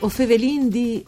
O fevelin di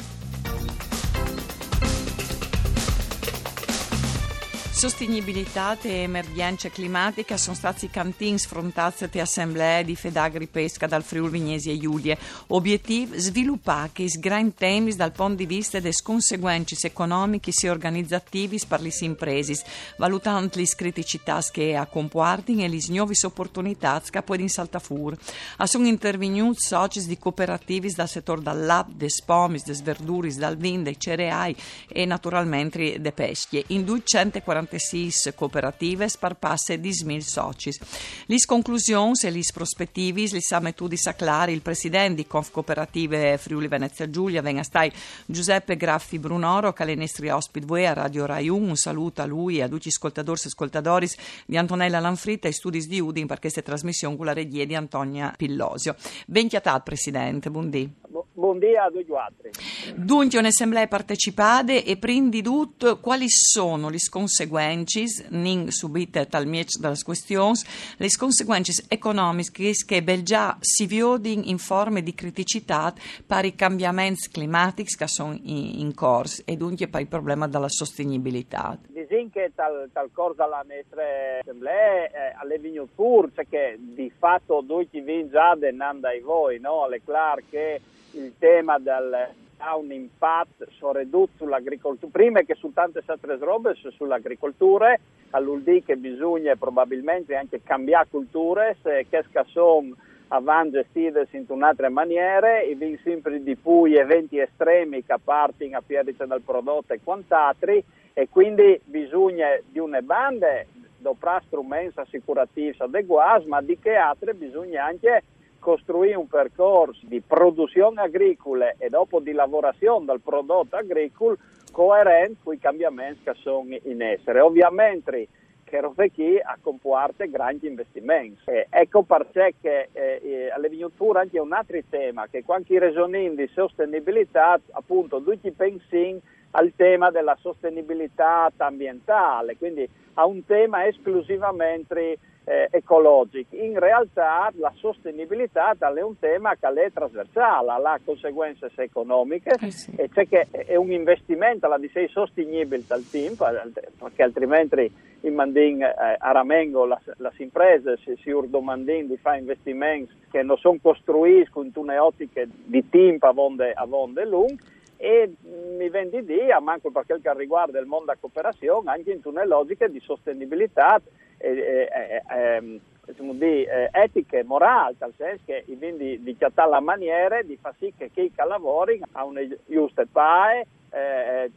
Sostenibilità e emergenza climatica sono stati i cantini sfrontati e assemblee di Fedagri Pesca dal Friuli Vignesi e Giulie. Obiettivo sviluppare i gran temi dal punto di vista delle conseguenze economiche e organizzativi per le imprese, valutando le criticità che a comportano e le nuove opportunità che in saltafur. A sono intervenuti soci di cooperativi dal settore dal lab, des pomis, des verduris, dal vin, dei cereali e naturalmente de pesche. In 240 46 cooperative sparpasse di smil socis. Lis conclusions e lis prospettivis li sa metudi saclari il presidente di Conf Cooperative Friuli Venezia Giulia venga stai Giuseppe Graffi Brunoro nostri ospiti voi a Radio Rai 1 un saluto a lui e a tutti gli ascoltatori e ascoltadoris di Antonella Lanfritta e studi di Udin per questa trasmissione con la regia di Antonia Pillosio. Ben chiatato Presidente, buondì. Buondì a tutti altri. Dunque, un'assemblea partecipate e prima di tutto quali sono le conseguenze, non subite talmente dalle questioni, le conseguenze economiche che già si vedono in forme di criticità per i cambiamenti climatici che sono in, in corso e dunque per il problema della sostenibilità. Disin che tal, tal corso alla nostra assemblea eh, alle pur, cioè che di fatto tutti vi già denando ai voi, no? È chiaro che il tema del un impatto soprattutto sull'agricoltura, prima che su tante altre robe, sull'agricoltura, all'ULD che bisogna probabilmente anche cambiare culture, se che sono avanti gestite in un'altra maniera, e vi sempre di più eventi estremi che partono a perdita del prodotto e quant'altri, e quindi bisogna di una banda dovrà strumenti assicurativi adeguati, ma di che altre bisogna anche costruire un percorso di produzione agricola e dopo di lavorazione del prodotto agricolo coerente con i cambiamenti che sono in essere. Ovviamente che Rovecchi ha comportato grandi investimenti. Eh, ecco perché che, eh, all'agricoltura anche un altro tema, che quando ragioniamo di sostenibilità, appunto, tutti pensano al tema della sostenibilità ambientale, quindi a un tema esclusivamente eh, ecologico. In realtà la sostenibilità è un tema che è trasversale, ha conseguenze economiche eh sì. e c'è che è un investimento alla di sei sostenibile dal team, perché altrimenti in Mandin eh, a Ramengo le imprese si, si urdomandin di fare investimenti che non sono costruiti con une ottiche di team a vonde, a vonde lunghe e mi vendi di, a manco per quel che riguarda il mondo della cooperazione, anche in una logica di sostenibilità eh, eh, ehm, diciamo di eh, etiche, morali, nel senso che i vendi di chiattare la maniera di far sì che chi lavori ha una giusta pae, eh,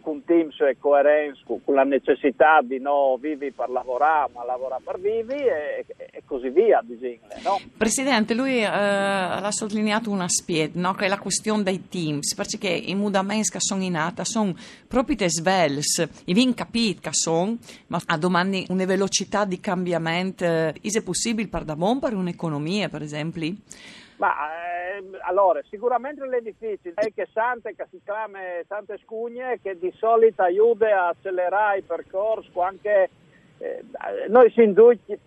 con teams coerenti, con la necessità di non vivere per lavorare, ma lavorare per vivere e, e, così via. No? Presidente, lui eh, ha sottolineato un aspetto, no? che è la questione dei teams, perché i mudamenti che sono in nata sono proprio te svels, i vin capiti che sono, ma a domani una velocità di cambiamento, eh, è possibile per da per un'economia, per esempio? Ma allora, sicuramente è difficile, è che Sante, che si chiama Sante Scugne, che di solito aiuta a accelerare il percorso, anche eh, noi si induci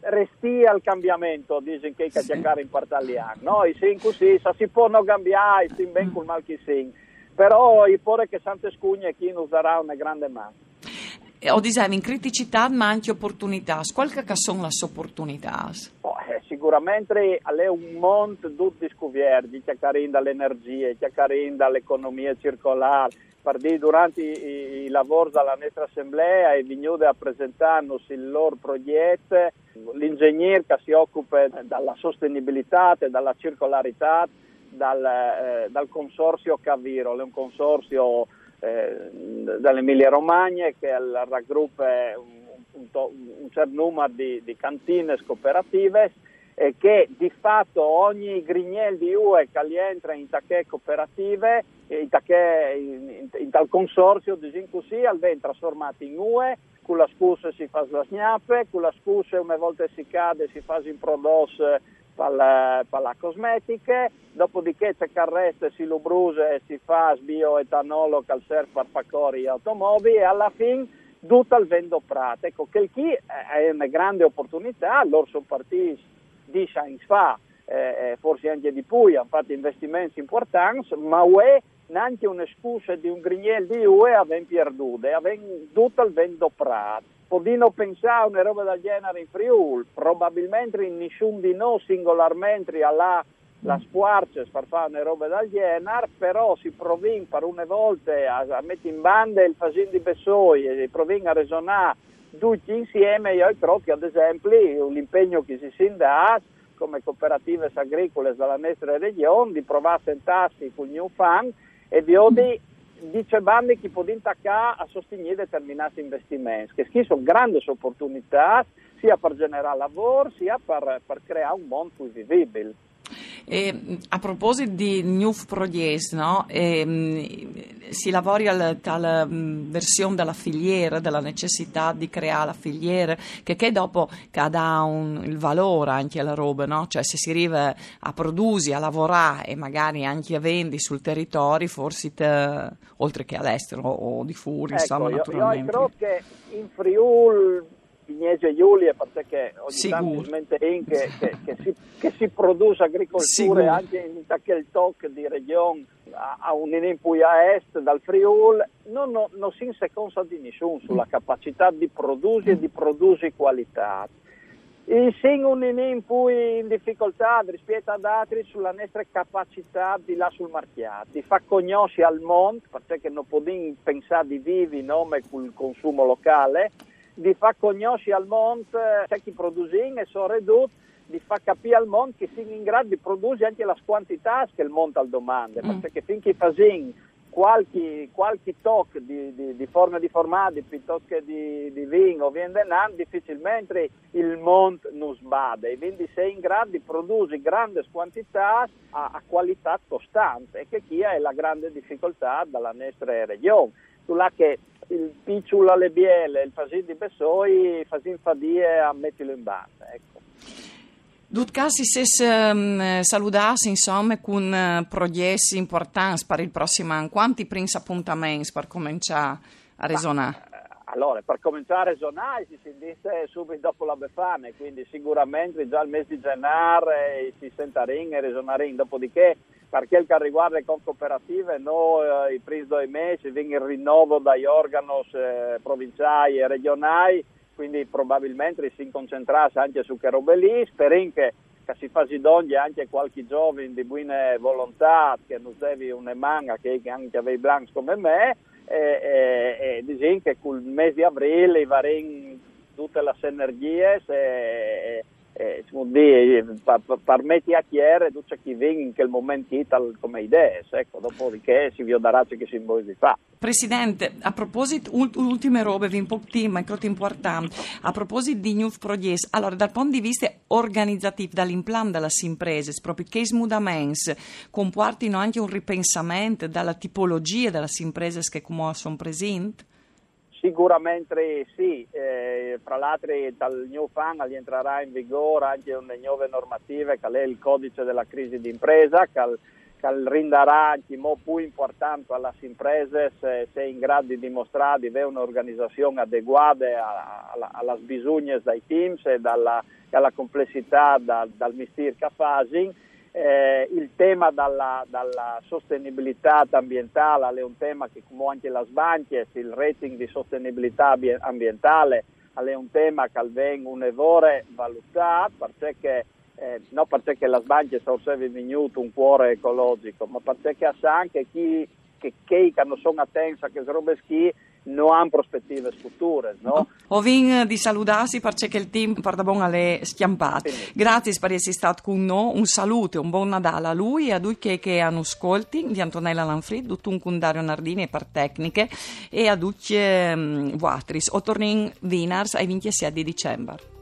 resti al cambiamento, dicono che sì. giocare in partaliano, noi sì, così, si può non cambiare, si ben col mal chi si, però il pure che Sante Scugne chi non userà una grande mano. Ho disegno in criticità ma anche opportunità, quali sono le opportunità? Oh, sicuramente è un mondo tutti scoperti, chiacchierando dall'energia, chiacchierando dall'economia circolare. Perché durante i, i, lavori della nostra assemblea è venuto a presentarci il loro progetto, l'ingegnere che si occupa della sostenibilità e della circolarità dal, eh, dal consorzio Caviro, è un consorzio eh, dall'Emilia Romagna che raggruppa un, un, un certo numero di, di cantine cooperative eh, che di fatto ogni grignel di UE che entra in tacche cooperative, in, tacche, in, in, in tal consorzio, così, viene trasformato in UE, con la scusa si fa la snappe, con la scusa una volta si cade si fa in prodotti la, per la cosmetica, dopodiché c'è carreste, si lo brusa e si fa bioetanolo che serve per facori automobili e alla fine tutto il vendo prato. Ecco, che chi è una grande opportunità, loro sono partiti dieci anni fa eh, forse anche di più, hanno fatto investimenti importanti, ma UE neanche una scusa di un grignel di UE avevano perduto, avevano tutto il vento prato. Podino pensare una roba del genere in Friuli, probabilmente nessuno di noi singolarmente alla la squarcia per fare una roba del genere, però si provin per una volta a, a mettere in banda il fasin di Bessoi e si provin a ragionare tutti insieme, io credo che ad esempio l'impegno che si si dà come cooperative agricole dalla nostra regione di provare a sentarsi con New Fund e di oggi dice bandi che può intaccare a sostenere determinati investimenti, che sono grandi opportunità sia per generare lavoro sia per, per creare un mondo più vivibile. E, a proposito di New Project, no? e, si lavora alla versione della filiera, della necessità di creare la filiera, che, che dopo che dà un, il valore anche alla roba, no? cioè se si arriva a produrre, a lavorare e magari anche a vendi sul territorio, forse te, oltre che all'estero o di fuori, ecco, insomma, io, naturalmente. Io credo che in Friuli Vignese e Giulia perché ogni Sicuro. tanto smentein che, che, che, si, che si produce agricoltura Sicuro. anche in quel tocco di regione a, a un in a est dal Friul non, non, non si seconda di nessuno sulla capacità di produrre e di produrre qualità. Il singolo in cui in difficoltà rispetto ad altri sulla nostra capacità di là sul marchiato, di far conoscere al mondo, perché non possiamo pensare di vivi nome col consumo locale, di far conoscere al mondo eh, chi produce e sono ridotto di far capire al mondo che siamo in grado di produrre anche le quantità che il mondo ha domande, mm. perché finché facciamo qualche, qualche tocco di, di, di, forma di formati piuttosto che di, di vino o vino denaro, difficilmente il mondo non sbada e quindi sei in grado di produrre grandi quantità a, a qualità costante e che chi è la grande difficoltà della nostra regione. Sulla che il picciolo alle biele, il fasin di Bessoi, fasin fadie a metterlo in banda. Ecco. Dutkasi se um, salutassi insomma con uh, progetti importanti per il prossimo anno, quanti primi appuntamenti per cominciare a resonare? Allora, per cominciare a resonare si dice subito dopo la Befana, quindi sicuramente già il mese di gennaio si sentirà e resonare, dopodiché per quel che riguarda le cooperative, noi eh, i primi due mesi viene il rinnovo dagli organi eh, provinciali e regionali, quindi probabilmente si concentrasse anche su che robe lì, speriamo che, che si faccia donne anche qualche giovane di buona volontà, che non deve una manga, che anche aveva i blancs come me, e, e, e diciamo che col mese di aprile varremo tutte le energie e, eh, permetti a chiare tutto chi viene in quel momento come idee, ecco, dopodiché si vedrà che si vuole fare. Presidente, a proposito, ultime robe, vi po' ma è importante, a proposito di New Projects, allora dal punto di vista organizzativo, dall'impianto delle imprese, proprio che smudamenti comportino anche un ripensamento dalla tipologia delle imprese che come sono presenti? Sicuramente sì, eh, fra l'altro dal New Fund entrerà in vigore anche una nuove normative che è il codice della crisi d'impresa che, che renderà anche più importante alle imprese se, se in grado di dimostrare di avere un'organizzazione adeguata alle bisogni dei teams e dalla, alla complessità da, dal mestiere che fanno eh, il tema dalla, dalla, sostenibilità ambientale è un tema che come anche la Sbanche, il rating di sostenibilità ambientale è un tema che viene un evore valutato perché, eh, non perché la Sbanche sta venuto un cuore ecologico, ma perché sa anche chi che, che non sono attenti a che robe schi non hanno prospettive future. No? Ho vinto di salutarsi perché il team porta buon alle schiampate. Grazie per essere stato con noi, un saluto un buon Natale a lui e a tutti che hanno ascolti di Antonella Lanfrid, tutto un Dario Nardini per tecniche e a tutti um, voi. O torniamo Vinars ai 27 di dicembre.